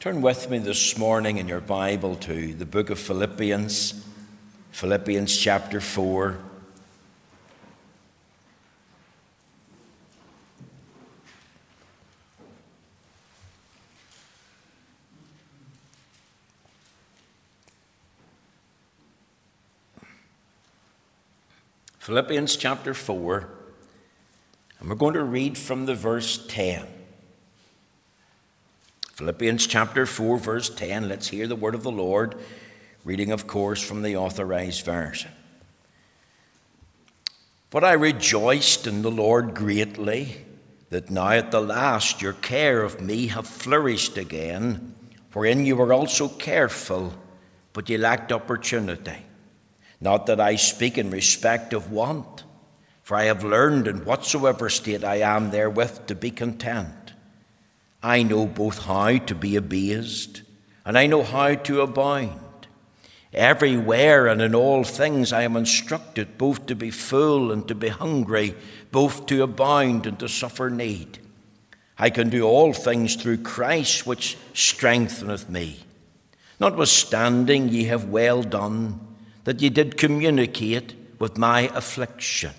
Turn with me this morning in your Bible to the book of Philippians, Philippians chapter 4. Philippians chapter 4, and we're going to read from the verse 10. Philippians chapter 4, verse 10. Let's hear the word of the Lord. Reading, of course, from the authorized version. But I rejoiced in the Lord greatly that now at the last your care of me have flourished again, wherein you were also careful, but ye lacked opportunity. Not that I speak in respect of want, for I have learned in whatsoever state I am therewith to be content. I know both how to be abased and I know how to abound. Everywhere and in all things I am instructed both to be full and to be hungry, both to abound and to suffer need. I can do all things through Christ which strengtheneth me. Notwithstanding, ye have well done that ye did communicate with my affliction.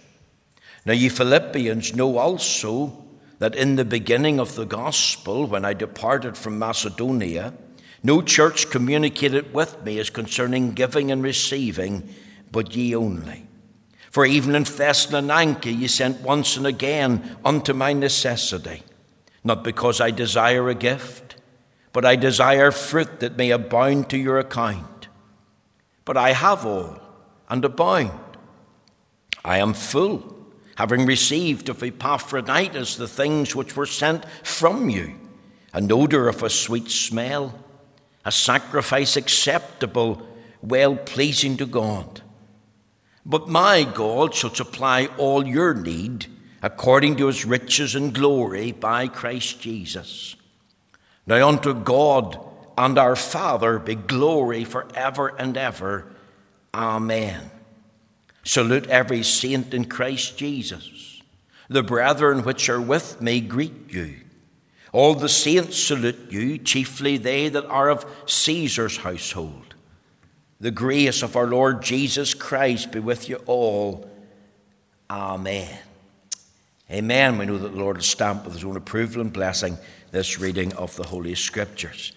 Now, ye Philippians know also that in the beginning of the gospel, when I departed from Macedonia, no church communicated with me as concerning giving and receiving, but ye only. For even in Thessalonica ye sent once and again unto my necessity, not because I desire a gift, but I desire fruit that may abound to your account. But I have all and abound. I am full having received of Epaphroditus the things which were sent from you, an odour of a sweet smell, a sacrifice acceptable, well pleasing to God. But my God shall supply all your need according to his riches and glory by Christ Jesus. Now unto God and our Father be glory for ever and ever. Amen. Salute every saint in Christ Jesus. The brethren which are with me greet you. All the saints salute you, chiefly they that are of Caesar's household. The grace of our Lord Jesus Christ be with you all. Amen. Amen. We know that the Lord has stamped with his own approval and blessing this reading of the Holy Scriptures.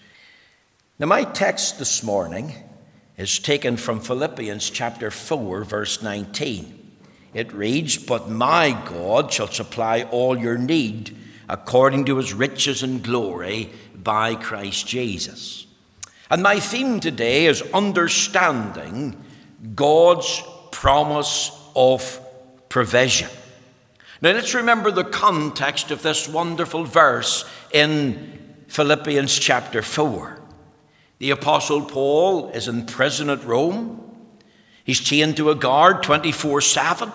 Now, my text this morning is taken from Philippians chapter 4, verse 19. It reads, But my God shall supply all your need according to his riches and glory by Christ Jesus. And my theme today is understanding God's promise of provision. Now let's remember the context of this wonderful verse in Philippians chapter 4. The Apostle Paul is in prison at Rome. He's chained to a guard 24 7.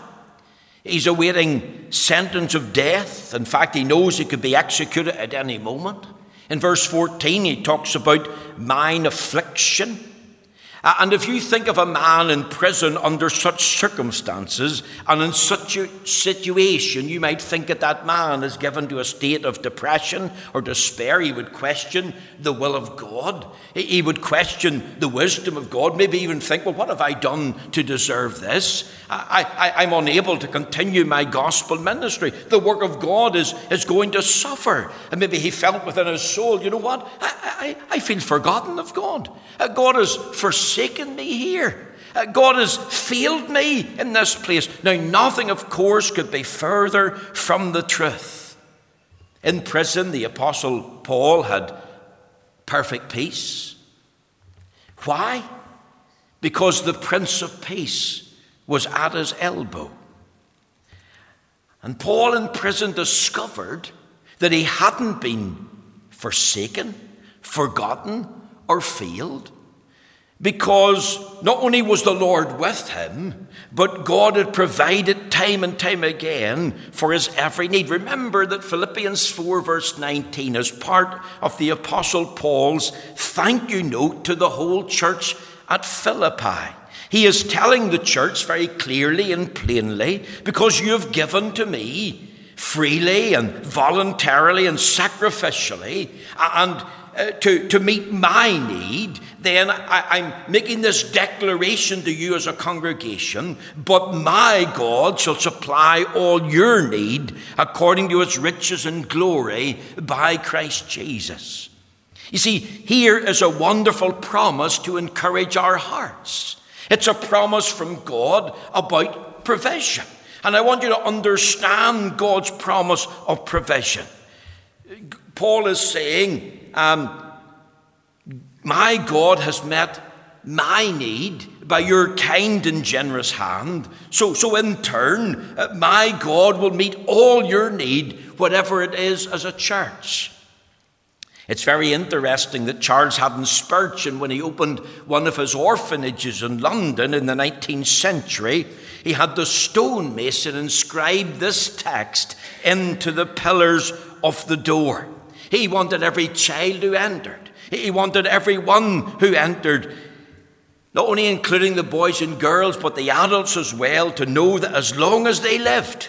He's awaiting sentence of death. In fact, he knows he could be executed at any moment. In verse 14, he talks about mine affliction. Uh, and if you think of a man in prison under such circumstances and in such a situation, you might think that that man is given to a state of depression or despair. He would question the will of God. He would question the wisdom of God, maybe even think, well, what have I done to deserve this? I, I'm unable to continue my gospel ministry. The work of God is, is going to suffer. And maybe he felt within his soul, you know what? I, I, I feel forgotten of God. Uh, God has forsaken me here. Uh, God has failed me in this place. Now, nothing, of course, could be further from the truth. In prison, the Apostle Paul had perfect peace. Why? Because the Prince of Peace was at his elbow. And Paul in prison discovered that he hadn't been forsaken, forgotten, or failed because not only was the Lord with him, but God had provided time and time again for his every need. Remember that Philippians 4, verse 19, is part of the Apostle Paul's thank you note to the whole church at Philippi. He is telling the church very clearly and plainly, because you have given to me freely and voluntarily and sacrificially and uh, to, to meet my need, then I, am making this declaration to you as a congregation. But my God shall supply all your need according to his riches and glory by Christ Jesus. You see, here is a wonderful promise to encourage our hearts. It's a promise from God about provision. And I want you to understand God's promise of provision. Paul is saying, um, My God has met my need by your kind and generous hand. So, so in turn, uh, my God will meet all your need, whatever it is, as a church. It's very interesting that Charles Haddon Spurgeon, when he opened one of his orphanages in London in the 19th century, he had the stonemason inscribe this text into the pillars of the door. He wanted every child who entered, he wanted everyone who entered, not only including the boys and girls, but the adults as well, to know that as long as they lived,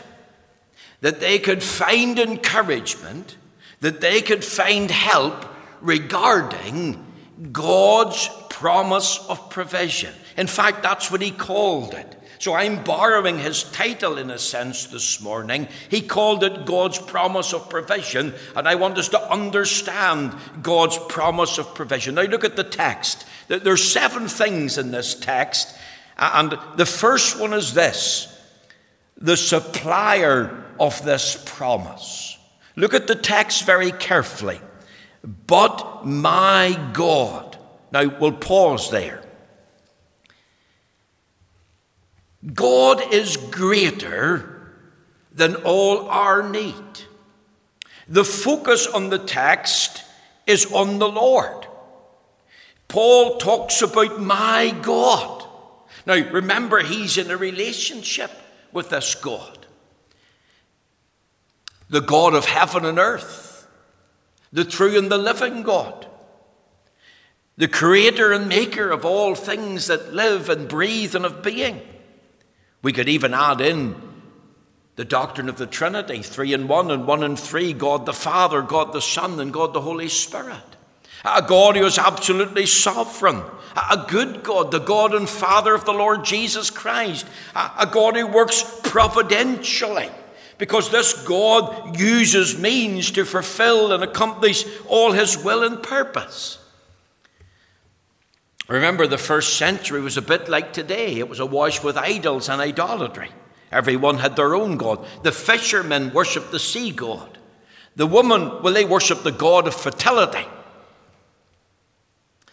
that they could find encouragement, that they could find help regarding God's promise of provision. In fact, that's what he called it. So I'm borrowing his title in a sense this morning. He called it God's promise of provision, and I want us to understand God's promise of provision. Now look at the text. There's seven things in this text, and the first one is this the supplier of this promise. Look at the text very carefully. But my God. Now we'll pause there. God is greater than all our need. The focus on the text is on the Lord. Paul talks about my God. Now, remember, he's in a relationship with this God, the God of heaven and earth, the true and the living God, the creator and maker of all things that live and breathe and have being. We could even add in the doctrine of the Trinity three in one and one in three God the Father, God the Son, and God the Holy Spirit. A God who is absolutely sovereign. A good God, the God and Father of the Lord Jesus Christ. A God who works providentially. Because this God uses means to fulfill and accomplish all his will and purpose. Remember, the first century was a bit like today. It was awash with idols and idolatry. Everyone had their own God. The fishermen worshipped the sea god. The woman, well, they worshipped the god of fertility.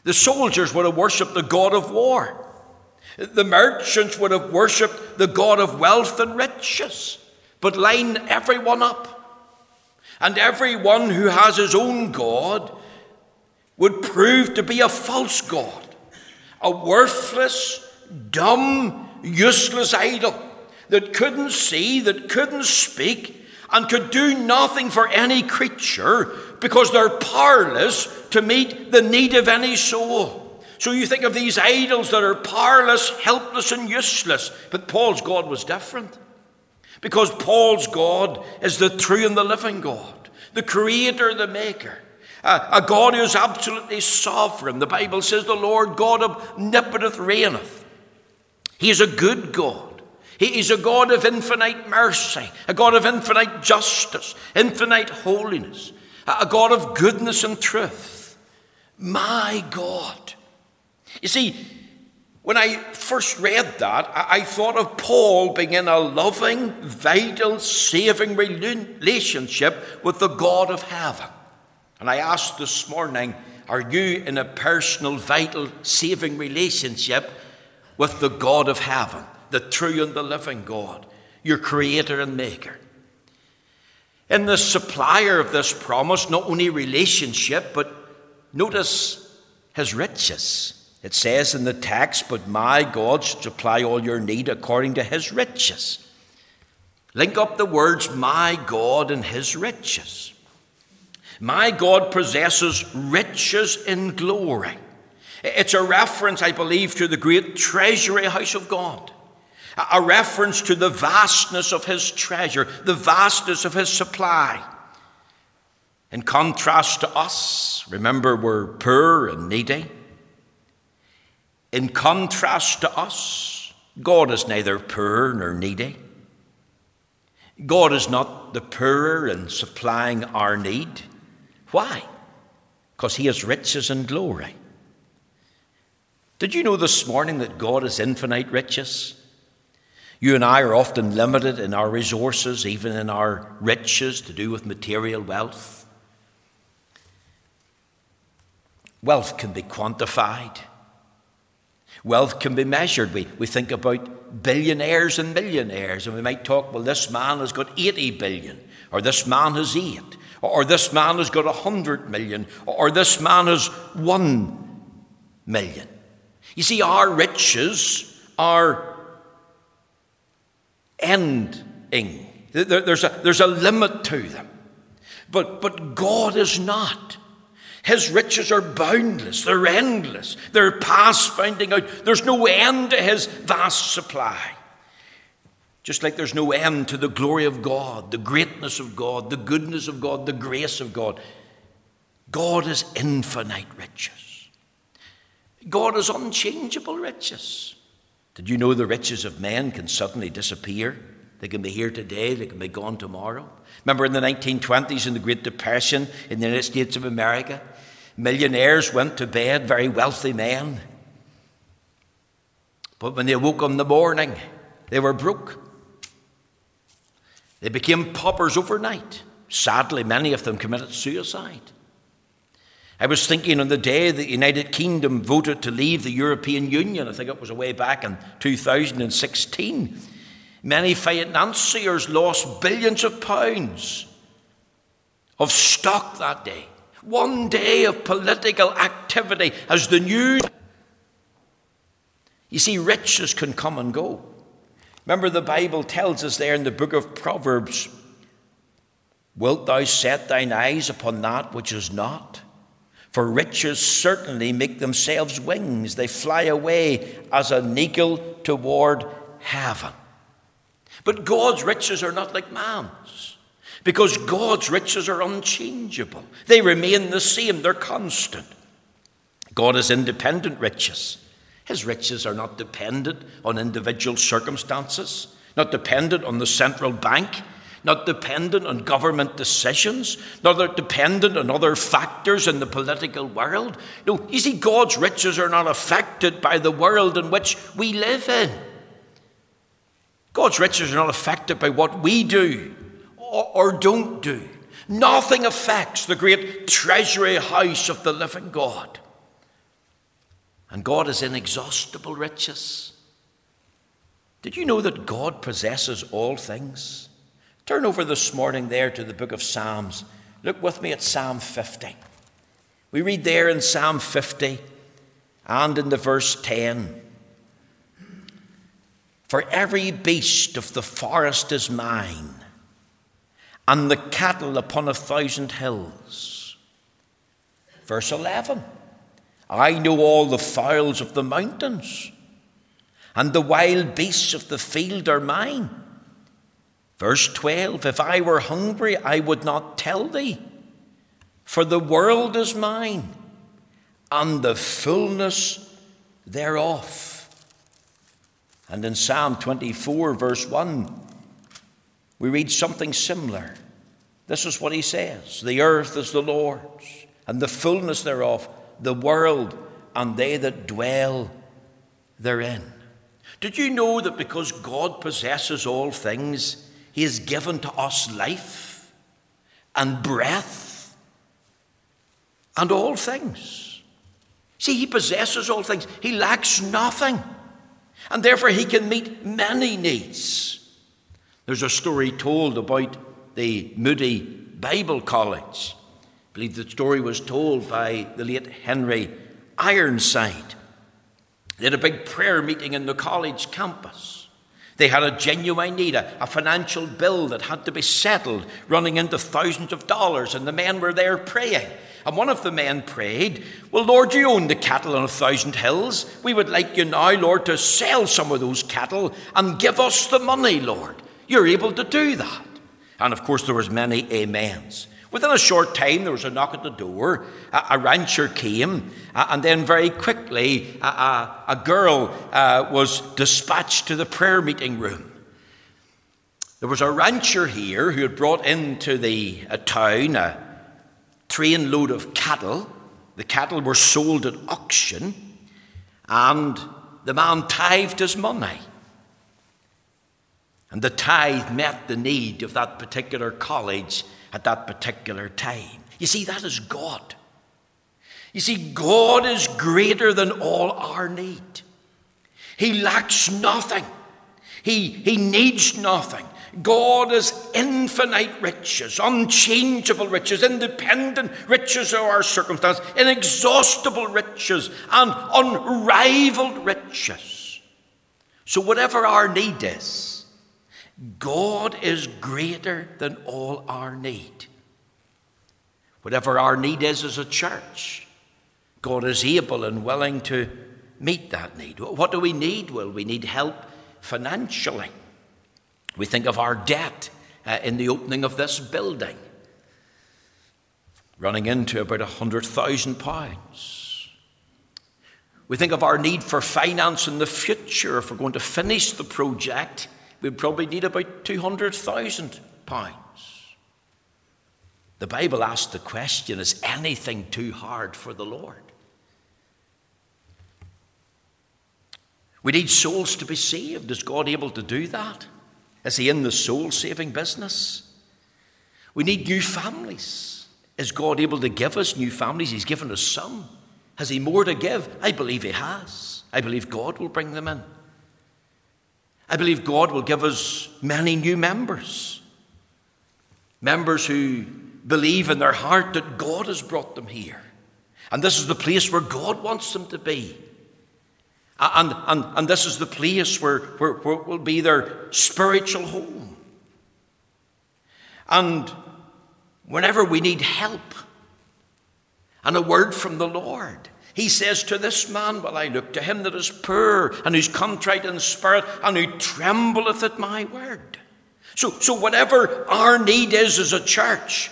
The soldiers would have worshipped the god of war. The merchants would have worshipped the god of wealth and riches. But line everyone up. And everyone who has his own God would prove to be a false God a worthless, dumb, useless idol that couldn't see, that couldn't speak, and could do nothing for any creature because they're powerless to meet the need of any soul. So you think of these idols that are powerless, helpless, and useless. But Paul's God was different. Because Paul's God is the true and the living God, the creator, the maker a God who is absolutely sovereign. The Bible says the Lord God omnipotent reigneth. He is a good God. He is a God of infinite mercy, a God of infinite justice, infinite holiness, a God of goodness and truth. My God. You see, when I first read that, I thought of Paul being in a loving, vital, saving relationship with the God of heaven. And I asked this morning, are you in a personal, vital, saving relationship with the God of heaven, the true and the living God, your creator and maker? In the supplier of this promise, not only relationship, but notice his riches. It says in the text, But my God shall supply all your need according to his riches. Link up the words, My God and his riches. My God possesses riches in glory. It's a reference, I believe, to the great treasury house of God. a reference to the vastness of his treasure, the vastness of his supply. In contrast to us, remember we're poor and needy. In contrast to us, God is neither poor nor needy. God is not the poorer in supplying our need. Why? Because he has riches and glory. Did you know this morning that God has infinite riches? You and I are often limited in our resources, even in our riches to do with material wealth. Wealth can be quantified. Wealth can be measured. We, we think about billionaires and millionaires, and we might talk, well, this man has got 80 billion, or this man has eight, or this man has got a 100 million, or this man has 1 million. You see, our riches are ending. There's a, there's a limit to them. But, but God is not. His riches are boundless, they're endless, they're past finding out. There's no end to His vast supply. Just like there's no end to the glory of God, the greatness of God, the goodness of God, the grace of God. God is infinite riches. God is unchangeable riches. Did you know the riches of men can suddenly disappear? They can be here today, they can be gone tomorrow. Remember in the 1920s, in the Great Depression in the United States of America, Millionaires went to bed, very wealthy men. But when they woke in the morning, they were broke. They became paupers overnight. Sadly, many of them committed suicide. I was thinking on the day the United Kingdom voted to leave the European Union, I think it was way back in 2016. Many financiers lost billions of pounds of stock that day. One day of political activity as the news. You see, riches can come and go. Remember, the Bible tells us there in the book of Proverbs Wilt thou set thine eyes upon that which is not? For riches certainly make themselves wings, they fly away as an eagle toward heaven. But God's riches are not like man's. Because God's riches are unchangeable, they remain the same, they're constant. God has independent riches. His riches are not dependent on individual circumstances, not dependent on the central bank, not dependent on government decisions, not dependent on other factors in the political world. No, you see, God's riches are not affected by the world in which we live in. God's riches are not affected by what we do or, or don't do. Nothing affects the great treasury house of the living God. And God has inexhaustible riches. Did you know that God possesses all things? Turn over this morning there to the book of Psalms. Look with me at Psalm 50. We read there in Psalm 50 and in the verse 10 For every beast of the forest is mine and the cattle upon a thousand hills. Verse 11 I know all the fowls of the mountains, and the wild beasts of the field are mine. Verse 12 If I were hungry, I would not tell thee, for the world is mine, and the fullness thereof. And in Psalm 24, verse 1, we read something similar. This is what he says The earth is the Lord's, and the fullness thereof, the world, and they that dwell therein. Did you know that because God possesses all things, he has given to us life and breath and all things? See, he possesses all things, he lacks nothing, and therefore he can meet many needs. There's a story told about the Moody Bible College. Believe the story was told by the late Henry Ironside. They had a big prayer meeting in the college campus. They had a genuine need, a, a, financial bill that had to be settled, running into thousands of dollars, and the men were there praying. And one of the men prayed, Well, Lord, you own the cattle on a thousand hills. We would like you now, Lord, to sell some of those cattle and give us the money, Lord. You're able to do that. And of course, there was many amens. Within a short time, there was a knock at the door. A, a rancher came, uh, and then very quickly, a, girl uh, was dispatched to the prayer meeting room. There was a rancher here who had brought into the a town a train load of cattle. The cattle were sold at auction, and the man tithed his money. And the tithe met the need of that particular college at that particular time. You see, that is God. You see, God is greater than all our need. He lacks nothing, He, he needs nothing. God is infinite riches, unchangeable riches, independent riches of our circumstance, inexhaustible riches, and unrivaled riches. So, whatever our need is, God is greater than all our need. Whatever our need is as a church, God is able and willing to meet that need. What do we need? Well, we need help financially. We think of our debt uh, in the opening of this building, running into about a hundred thousand pounds. We think of our need for finance in the future if we're going to finish the project we'd probably need about £200,000. The Bible asks the question is anything too hard for the Lord? We need souls to be saved. Is God able to do that? Is He in the soul saving business? We need new families. Is God able to give us new families? He's given us some. Has He more to give? I believe He has. I believe God will bring them in. I believe God will give us many new members. Members who believe in their heart that God has brought them here. And this is the place where God wants them to be. And, and, and this is the place where, where, where will be their spiritual home. And whenever we need help and a word from the Lord, he says to this man, Well, I look to him that is poor and who's contrite in spirit and who trembleth at my word. So, so whatever our need is as a church,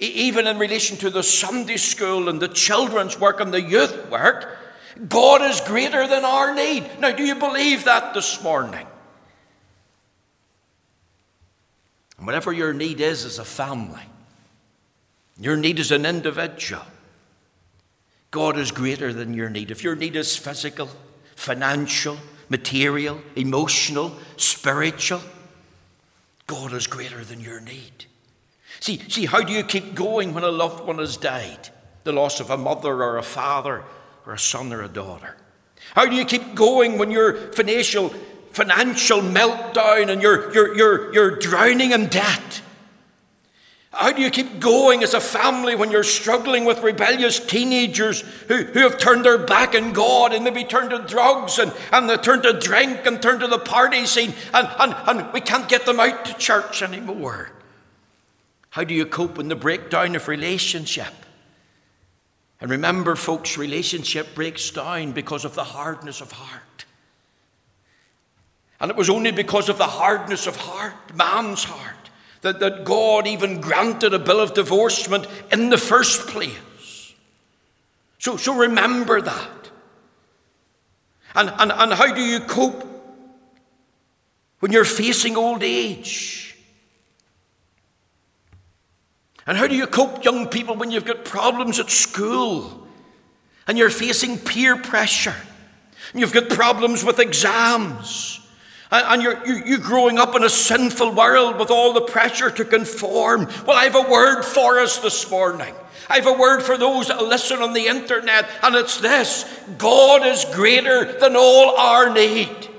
even in relation to the Sunday school and the children's work and the youth work, God is greater than our need. Now, do you believe that this morning? Whatever your need is as a family, your need as an individual, God is greater than your need. If your need is physical, financial, material, emotional, spiritual, God is greater than your need. See, see, how do you keep going when a loved one has died? The loss of a mother or a father or a son or a daughter. How do you keep going when your financial financial meltdown and you're, you're, you're, you're drowning in debt? How do you keep going as a family when you're struggling with rebellious teenagers who, who have turned their back on God and maybe turned to drugs and, and they turn to drink and turn to the party scene and, and, and we can't get them out to church anymore? How do you cope in the breakdown of relationship? And remember, folks, relationship breaks down because of the hardness of heart. And it was only because of the hardness of heart, man's heart, that, that God even granted a bill of divorcement in the first place. So, so remember that. And, and, and how do you cope when you're facing old age? And how do you cope, young people, when you've got problems at school and you're facing peer pressure and you've got problems with exams? And you're, you, are growing up in a sinful world with all the pressure to conform. Well, I have a word for us this morning. I have a word for those that listen on the internet, and it's this God is greater than all our need.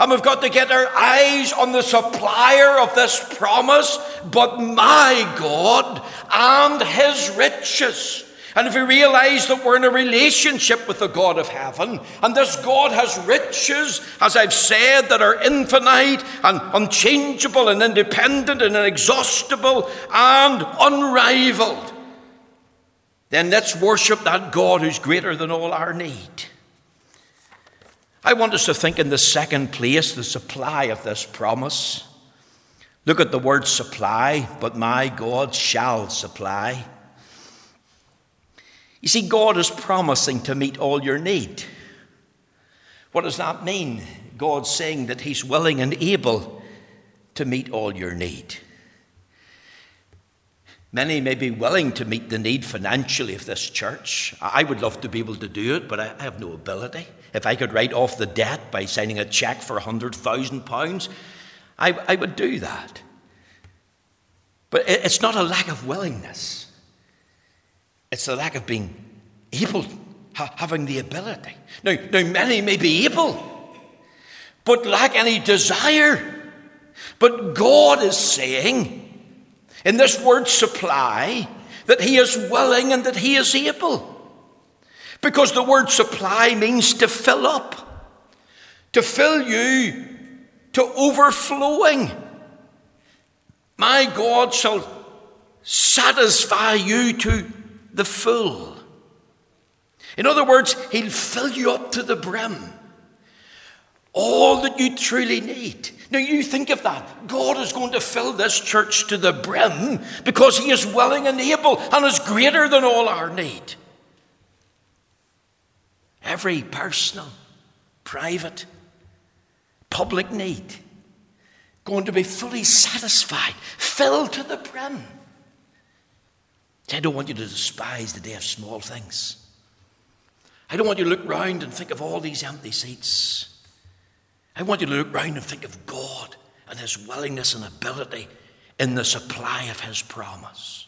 And we've got to get our eyes on the supplier of this promise, but my God and his riches. And if we realize that we're in a relationship with the God of heaven, and this God has riches, as I've said, that are infinite and unchangeable and independent and inexhaustible and unrivaled, then let's worship that God who's greater than all our need. I want us to think in the second place the supply of this promise. Look at the word supply, but my God shall supply. You see, God is promising to meet all your need. What does that mean? God's saying that He's willing and able to meet all your need. Many may be willing to meet the need financially of this church. I would love to be able to do it, but I have no ability. If I could write off the debt by signing a cheque for £100,000, I, I would do that. But it's not a lack of willingness, it's a lack of being able, having the ability. Now, now many may be able, but lack any desire. But God is saying, in this word supply, that He is willing and that He is able. Because the word supply means to fill up, to fill you to overflowing. My God shall satisfy you to the full. In other words, He'll fill you up to the brim. All that you truly need. Now, you think of that. God is going to fill this church to the brim because He is willing and able and is greater than all our need. Every personal, private, public need going to be fully satisfied, filled to the brim. I don't want you to despise the day of small things. I don't want you to look round and think of all these empty seats. I want you to look round and think of God and His willingness and ability in the supply of His promise.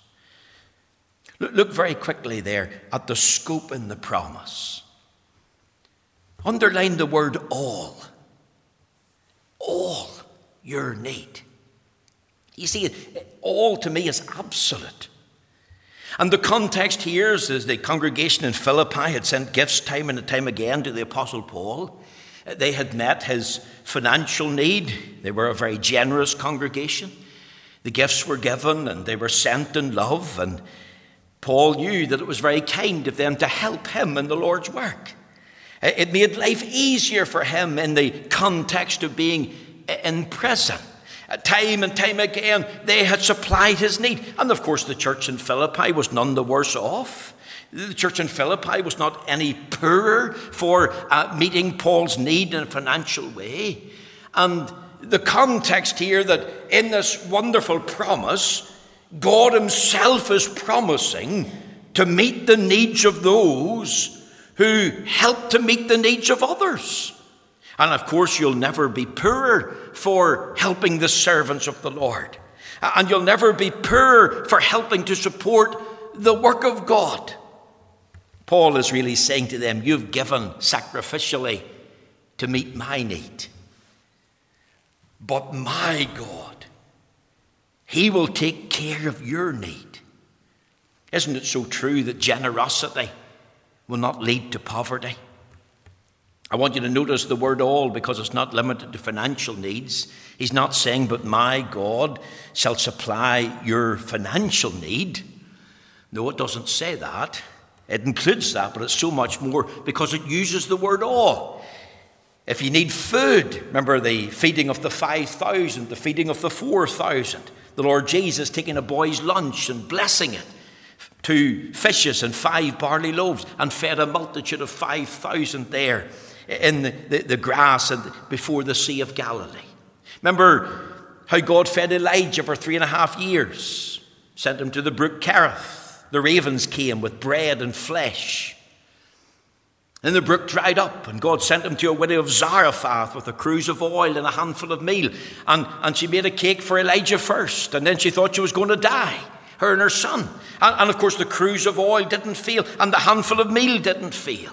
Look very quickly there at the scope in the promise. Underline the word all. All your need. You see, all to me is absolute. And the context here is the congregation in Philippi had sent gifts time and time again to the Apostle Paul. They had met his financial need. They were a very generous congregation. The gifts were given and they were sent in love. And Paul knew that it was very kind of them to help him in the Lord's work. It made life easier for him in the context of being in prison. Time and time again, they had supplied his need. And of course, the church in Philippi was none the worse off. The church in Philippi was not any poorer for uh, meeting Paul's need in a financial way. And the context here that in this wonderful promise, God Himself is promising to meet the needs of those who help to meet the needs of others. And of course, you'll never be poorer for helping the servants of the Lord. And you'll never be poor for helping to support the work of God. Paul is really saying to them, You've given sacrificially to meet my need. But my God, He will take care of your need. Isn't it so true that generosity will not lead to poverty? I want you to notice the word all because it's not limited to financial needs. He's not saying, but my God shall supply your financial need. No, it doesn't say that. It includes that, but it's so much more because it uses the word all. If you need food, remember the feeding of the 5,000, the feeding of the 4,000, the Lord Jesus taking a boy's lunch and blessing it, two fishes and five barley loaves, and fed a multitude of 5,000 there in the, the, the grass and before the Sea of Galilee. Remember how God fed Elijah for three and a half years, sent him to the brook Kerith the ravens came with bread and flesh. Then the brook dried up, and God sent him to a widow of Zarephath with a cruse of oil and a handful of meal. And, and she made a cake for Elijah first, and then she thought she was going to die, her and her son. And, and of course, the cruse of oil didn't fail, and the handful of meal didn't fail.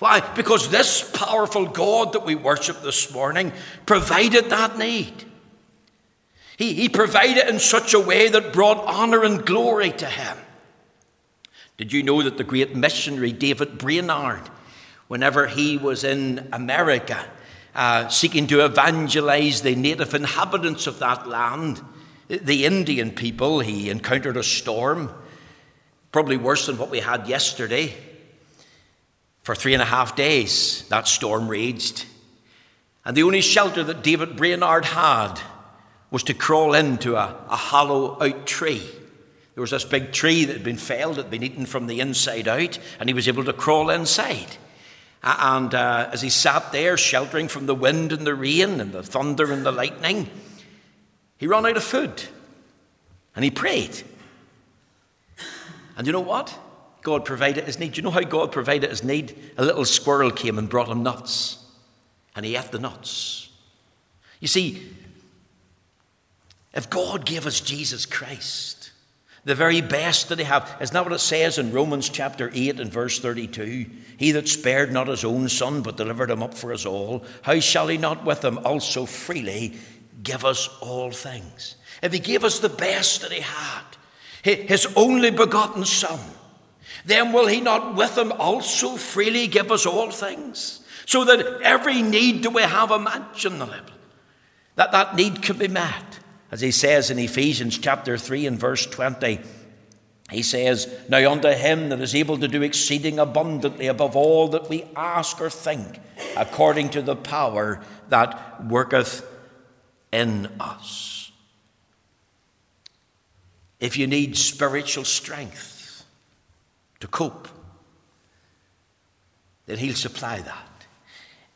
Why? Because this powerful God that we worship this morning provided that need. He, he provided in such a way that brought honor and glory to him. Did you know that the great missionary David Brainerd, whenever he was in America, uh, seeking to evangelize the native inhabitants of that land, the Indian people, he encountered a storm. Probably worse than what we had yesterday. For three and a half days, that storm raged. And the only shelter that David Brainerd had was to crawl into a, a hollow out tree. There was this big tree that had been felled, that had been eaten from the inside out, and he was able to crawl inside. And uh, as he sat there, sheltering from the wind and the rain and the thunder and the lightning, he ran out of food. And he prayed. And you know what? God provided his need. Do you know how God provided his need? A little squirrel came and brought him nuts. And he ate the nuts. You see, if God gave us Jesus Christ, the very best that He have, isn't that what it says in Romans chapter 8 and verse 32? He that spared not his own son, but delivered him up for us all, how shall he not with him also freely give us all things? If he gave us the best that he had, his only begotten son, then will he not with him also freely give us all things? So that every need do we have imaginable, that that need can be met. As he says in Ephesians chapter 3 and verse 20, he says, Now unto him that is able to do exceeding abundantly above all that we ask or think, according to the power that worketh in us. If you need spiritual strength to cope, then he'll supply that.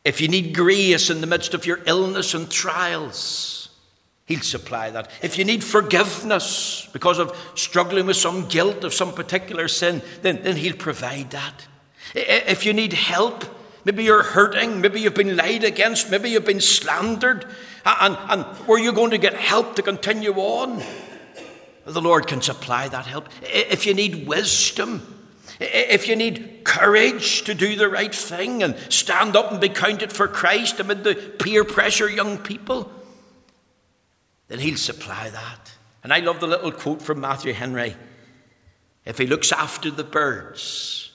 If you need grace in the midst of your illness and trials, He'll supply that. If you need forgiveness because of struggling with some guilt of some particular sin, then, then He'll provide that. If you need help, maybe you're hurting, maybe you've been lied against, maybe you've been slandered, and, and where you're going to get help to continue on, the Lord can supply that help. If you need wisdom, if you need courage to do the right thing and stand up and be counted for Christ amid the peer pressure young people, then He'll supply that. And I love the little quote from Matthew Henry If He looks after the birds,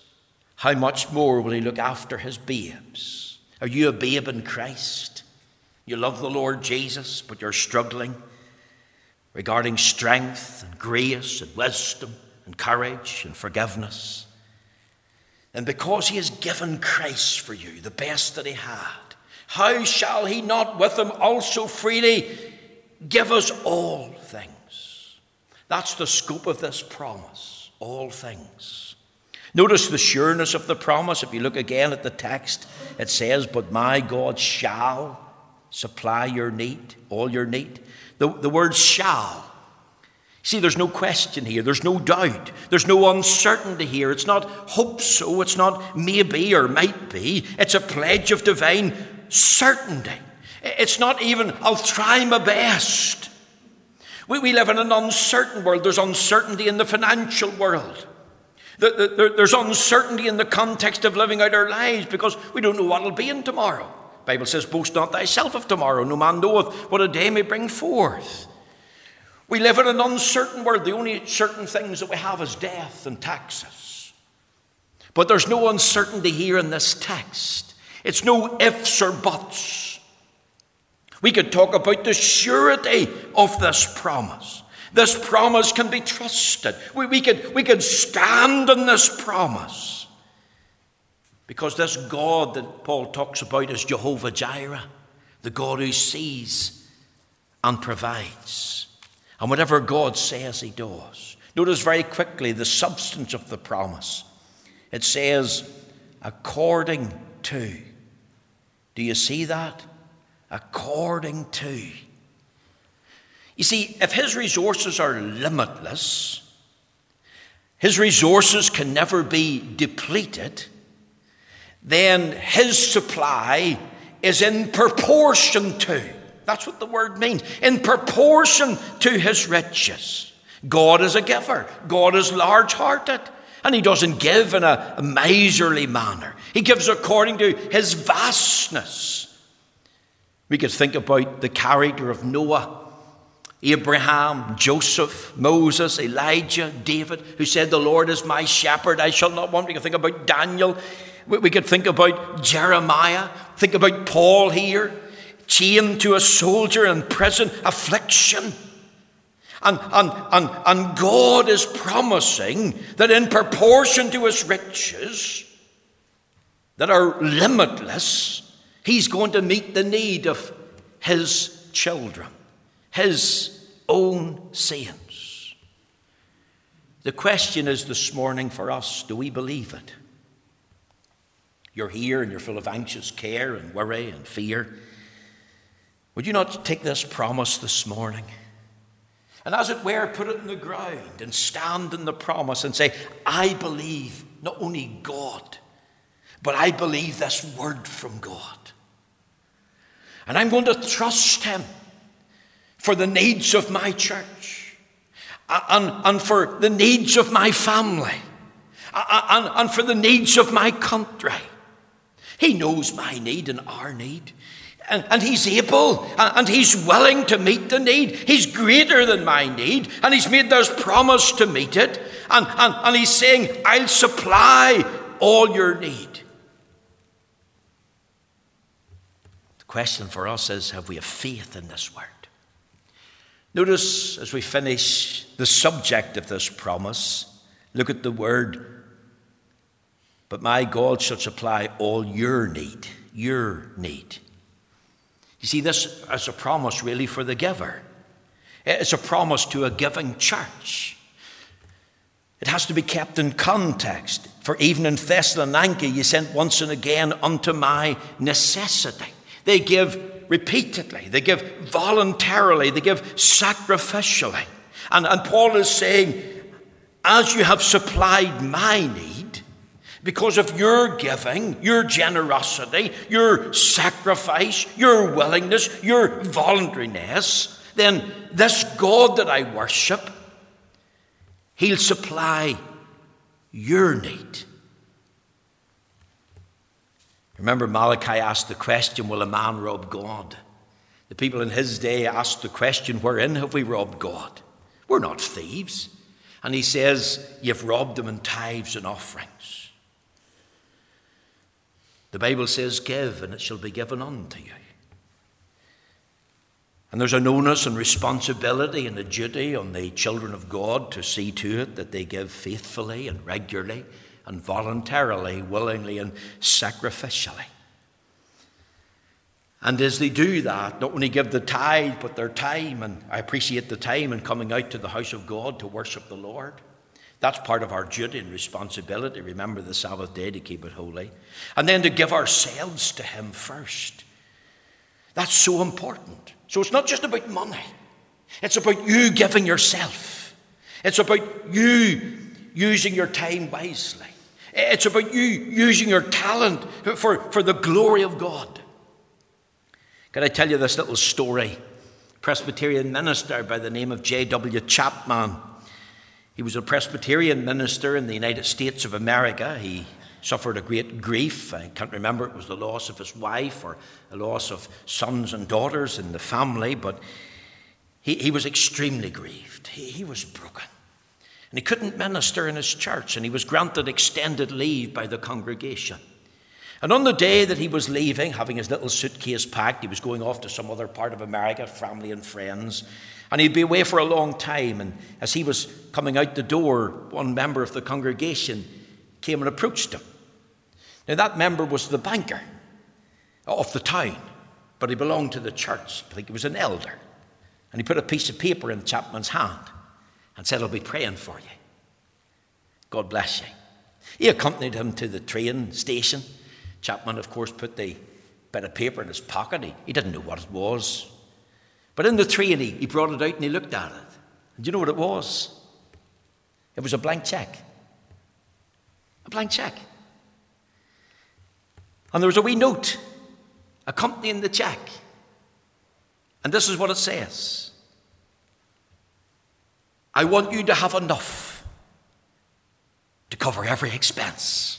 how much more will He look after His babes? Are you a babe in Christ? You love the Lord Jesus, but you're struggling regarding strength and grace and wisdom and courage and forgiveness. And because He has given Christ for you, the best that He had, how shall He not with Him also freely give us all things. That's the scope of this promise all things. Notice the sureness of the promise. If you look again at the text, it says, But my God shall supply your need, all your need. The, the word shall. See, there's no question here. There's no doubt. There's no uncertainty here. It's not hope so. It's not maybe or might be. It's a pledge of divine certainty. It's not even, I'll try my best. We, we live in an uncertain world. There's uncertainty in the financial world. The, the, the, there's uncertainty in the context of living out our lives because we don't know what will be in tomorrow. Bible says, Boast not thyself of tomorrow. No man knoweth what a day may bring forth. We live in an uncertain world. The only certain things that we have is death and taxes. But there's no uncertainty here in this text. It's no ifs or buts. We could talk about the surety of this promise. This promise can be trusted. We, we, could, we could stand on this promise. Because this God that Paul talks about is Jehovah Jireh, the God who sees and provides. And whatever God says, he does. Notice very quickly the substance of the promise. It says, according to. Do you see that? according to. You see, if his resources are limitless, his resources can never be depleted, then his supply is in proportion to. That's what the word means. In proportion to his riches. God is a giver, God is large hearted. And he doesn't give in a, miserly manner. He gives according to his vastness. We could think about the character of Noah, Abraham, Joseph, Moses, Elijah, David, who said, The Lord is my shepherd, I shall not want. We could think about Daniel. We could think about Jeremiah, think about Paul here, chained to a soldier in prison, affliction. And, and, and, and God is promising that in proportion to his riches, that are limitless, he's going to meet the need of his children, his own saints. The question is this morning for us do we believe it? You're here and you're full of anxious care and worry and fear. Would you not take this promise this morning? And as it were, put it in the ground and stand in the promise and say, I believe not only God, but I believe this word from God. And I'm going to trust Him for the needs of my church and, and for the needs of my family and, and for the needs of my country. He knows my need and our need. And, and, he's able and he's willing to meet the need. He's greater than my need, and he's made this promise to meet it. And, and, and he's saying, I'll supply all your need. The question for us is have we a faith in this word? Notice as we finish the subject of this promise, look at the word, but my God shall supply all your need, your need. You see, this is a promise really for the giver. It's a promise to a giving church. It has to be kept in context. For even in Thessalonica, you sent once and again unto my necessity. They give repeatedly, they give voluntarily, they give sacrificially. And, and Paul is saying, as you have supplied my need, because of your giving, your generosity, your sacrifice, your willingness, your voluntariness, then this God that I worship, He'll supply your need. Remember, Malachi asked the question Will a man rob God? The people in his day asked the question Wherein have we robbed God? We're not thieves. And he says, You've robbed him in tithes and offerings. The Bible says, Give, and it shall be given unto you. And there's an onus and responsibility and a duty on the children of God to see to it that they give faithfully and regularly and voluntarily, willingly and sacrificially. And as they do that, not only give the tithe, but their time, and I appreciate the time in coming out to the house of God to worship the Lord. That's part of our duty and responsibility. Remember the Sabbath day to keep it holy. And then to give ourselves to Him first. That's so important. So it's not just about money, it's about you giving yourself, it's about you using your time wisely, it's about you using your talent for, for the glory of God. Can I tell you this little story? Presbyterian minister by the name of J.W. Chapman he was a Presbyterian minister in the United States of America. He suffered a great grief. I can't remember it was the loss of his wife or the loss of sons and daughters in the family, but he, he was extremely grieved. He, he was broken. And he couldn't minister in his church, and he was granted extended leave by the congregation. And on the day that he was leaving, having his little suitcase packed, he was going off to some other part of America, family and friends. And he'd be away for a long time. And as he was coming out the door, one member of the congregation came and approached him. Now, that member was the banker of the town, but he belonged to the church. I think he was an elder. And he put a piece of paper in Chapman's hand and said, I'll be praying for you. God bless you. He accompanied him to the train station. Chapman, of course, put the bit of paper in his pocket. He, he didn't know what it was. But in the train, he, he brought it out and he looked at it. And do you know what it was? It was a blank check. A blank check. And there was a wee note accompanying the check. And this is what it says I want you to have enough to cover every expense.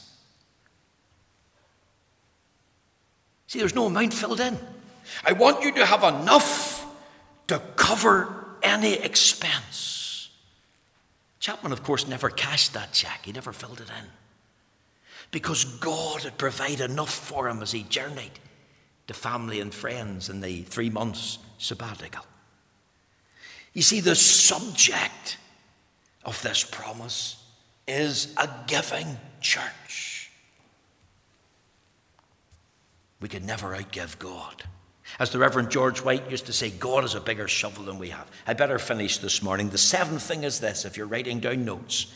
See, there's no amount filled in. I want you to have enough to cover any expense. Chapman, of course, never cashed that check, he never filled it in. Because God had provided enough for him as he journeyed to family and friends in the three months sabbatical. You see, the subject of this promise is a giving church. We can never outgive God. As the Reverend George White used to say, God is a bigger shovel than we have. I better finish this morning. The seventh thing is this if you're writing down notes,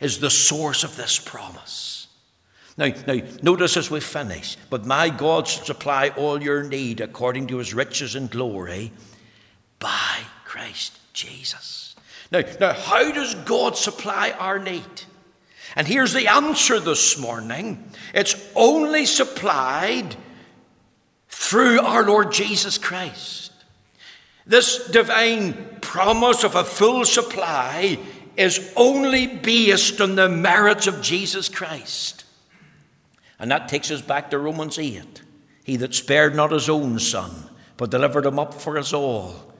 is the source of this promise. Now, now, notice as we finish, but my God shall supply all your need according to his riches and glory by Christ Jesus. Now, now, how does God supply our need? And here's the answer this morning it's only supplied through our Lord Jesus Christ. This divine promise of a full supply is only based on the merits of Jesus Christ. And that takes us back to Romans 8. He that spared not his own son, but delivered him up for us all.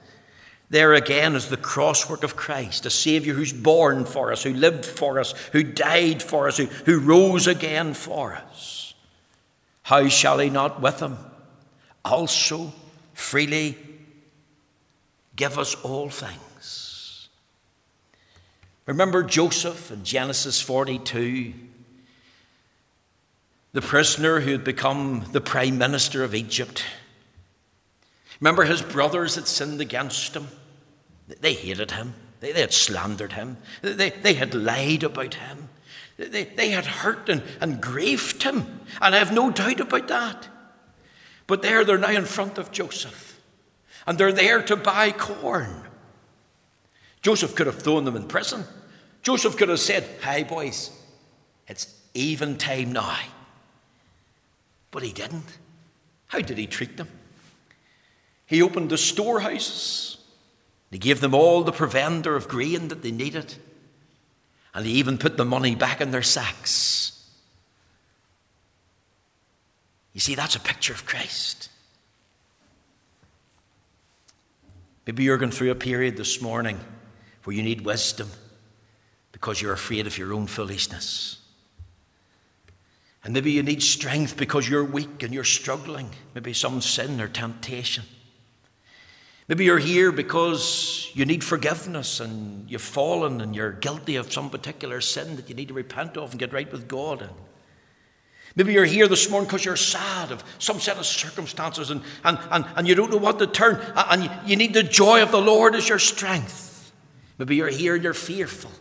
There again is the crosswork of Christ, a Saviour who's born for us, who lived for us, who died for us, who, who rose again for us. How shall he not with him also freely give us all things? Remember Joseph in Genesis 42, the prisoner who had become the prime minister of Egypt. Remember his brothers had sinned against him? They hated him. They, they had slandered him. They, they had lied about him. They, they had hurt and, and grieved him. And I have no doubt about that. But there they're now in front of Joseph. And they're there to buy corn. Joseph could have thrown them in prison. Joseph could have said, Hey, boys, it's even time now. But he didn't. How did he treat them? He opened the storehouses. He gave them all the provender of grain that they needed. And he even put the money back in their sacks. You see, that's a picture of Christ. Maybe you're going through a period this morning where you need wisdom because you're afraid of your own foolishness. And maybe you need strength because you're weak and you're struggling, maybe some sin or temptation. Maybe you're here because you need forgiveness and you've fallen and you're guilty of some particular sin that you need to repent of and get right with God in. Maybe you're here this morning because you're sad of some set of circumstances and, and, and, and you don't know what to turn, and you, need the joy of the Lord as your strength. Maybe you're here and you're fearful.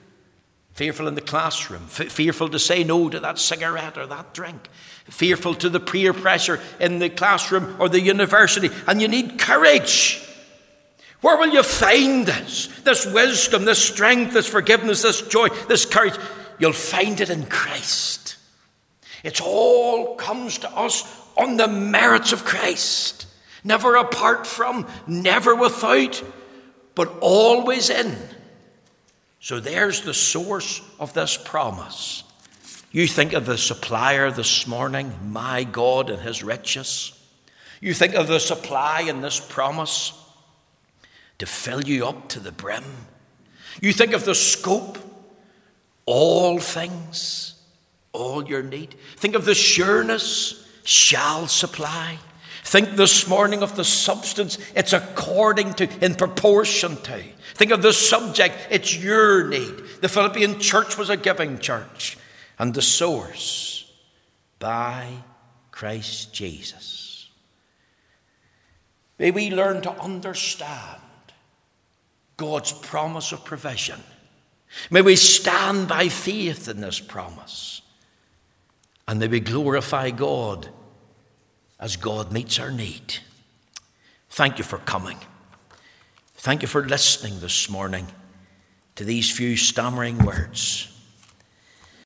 Fearful in the classroom, f- fearful to say no to that cigarette or that drink, fearful to the peer pressure in the classroom or the university, and you need courage. Where will you find this? This wisdom, this strength, this forgiveness, this joy, this courage? You'll find it in Christ. It all comes to us on the merits of Christ. Never apart from, never without, but always in. So there's the source of this promise. You think of the supplier this morning, my God and his riches. You think of the supply in this promise to fill you up to the brim. You think of the scope, all things, all your need. Think of the sureness, shall supply. Think this morning of the substance, it's according to, in proportion to. Think of the subject, it's your need. The Philippian church was a giving church. And the source, by Christ Jesus. May we learn to understand God's promise of provision. May we stand by faith in this promise. And may we glorify God as God meets our need. Thank you for coming. Thank you for listening this morning to these few stammering words.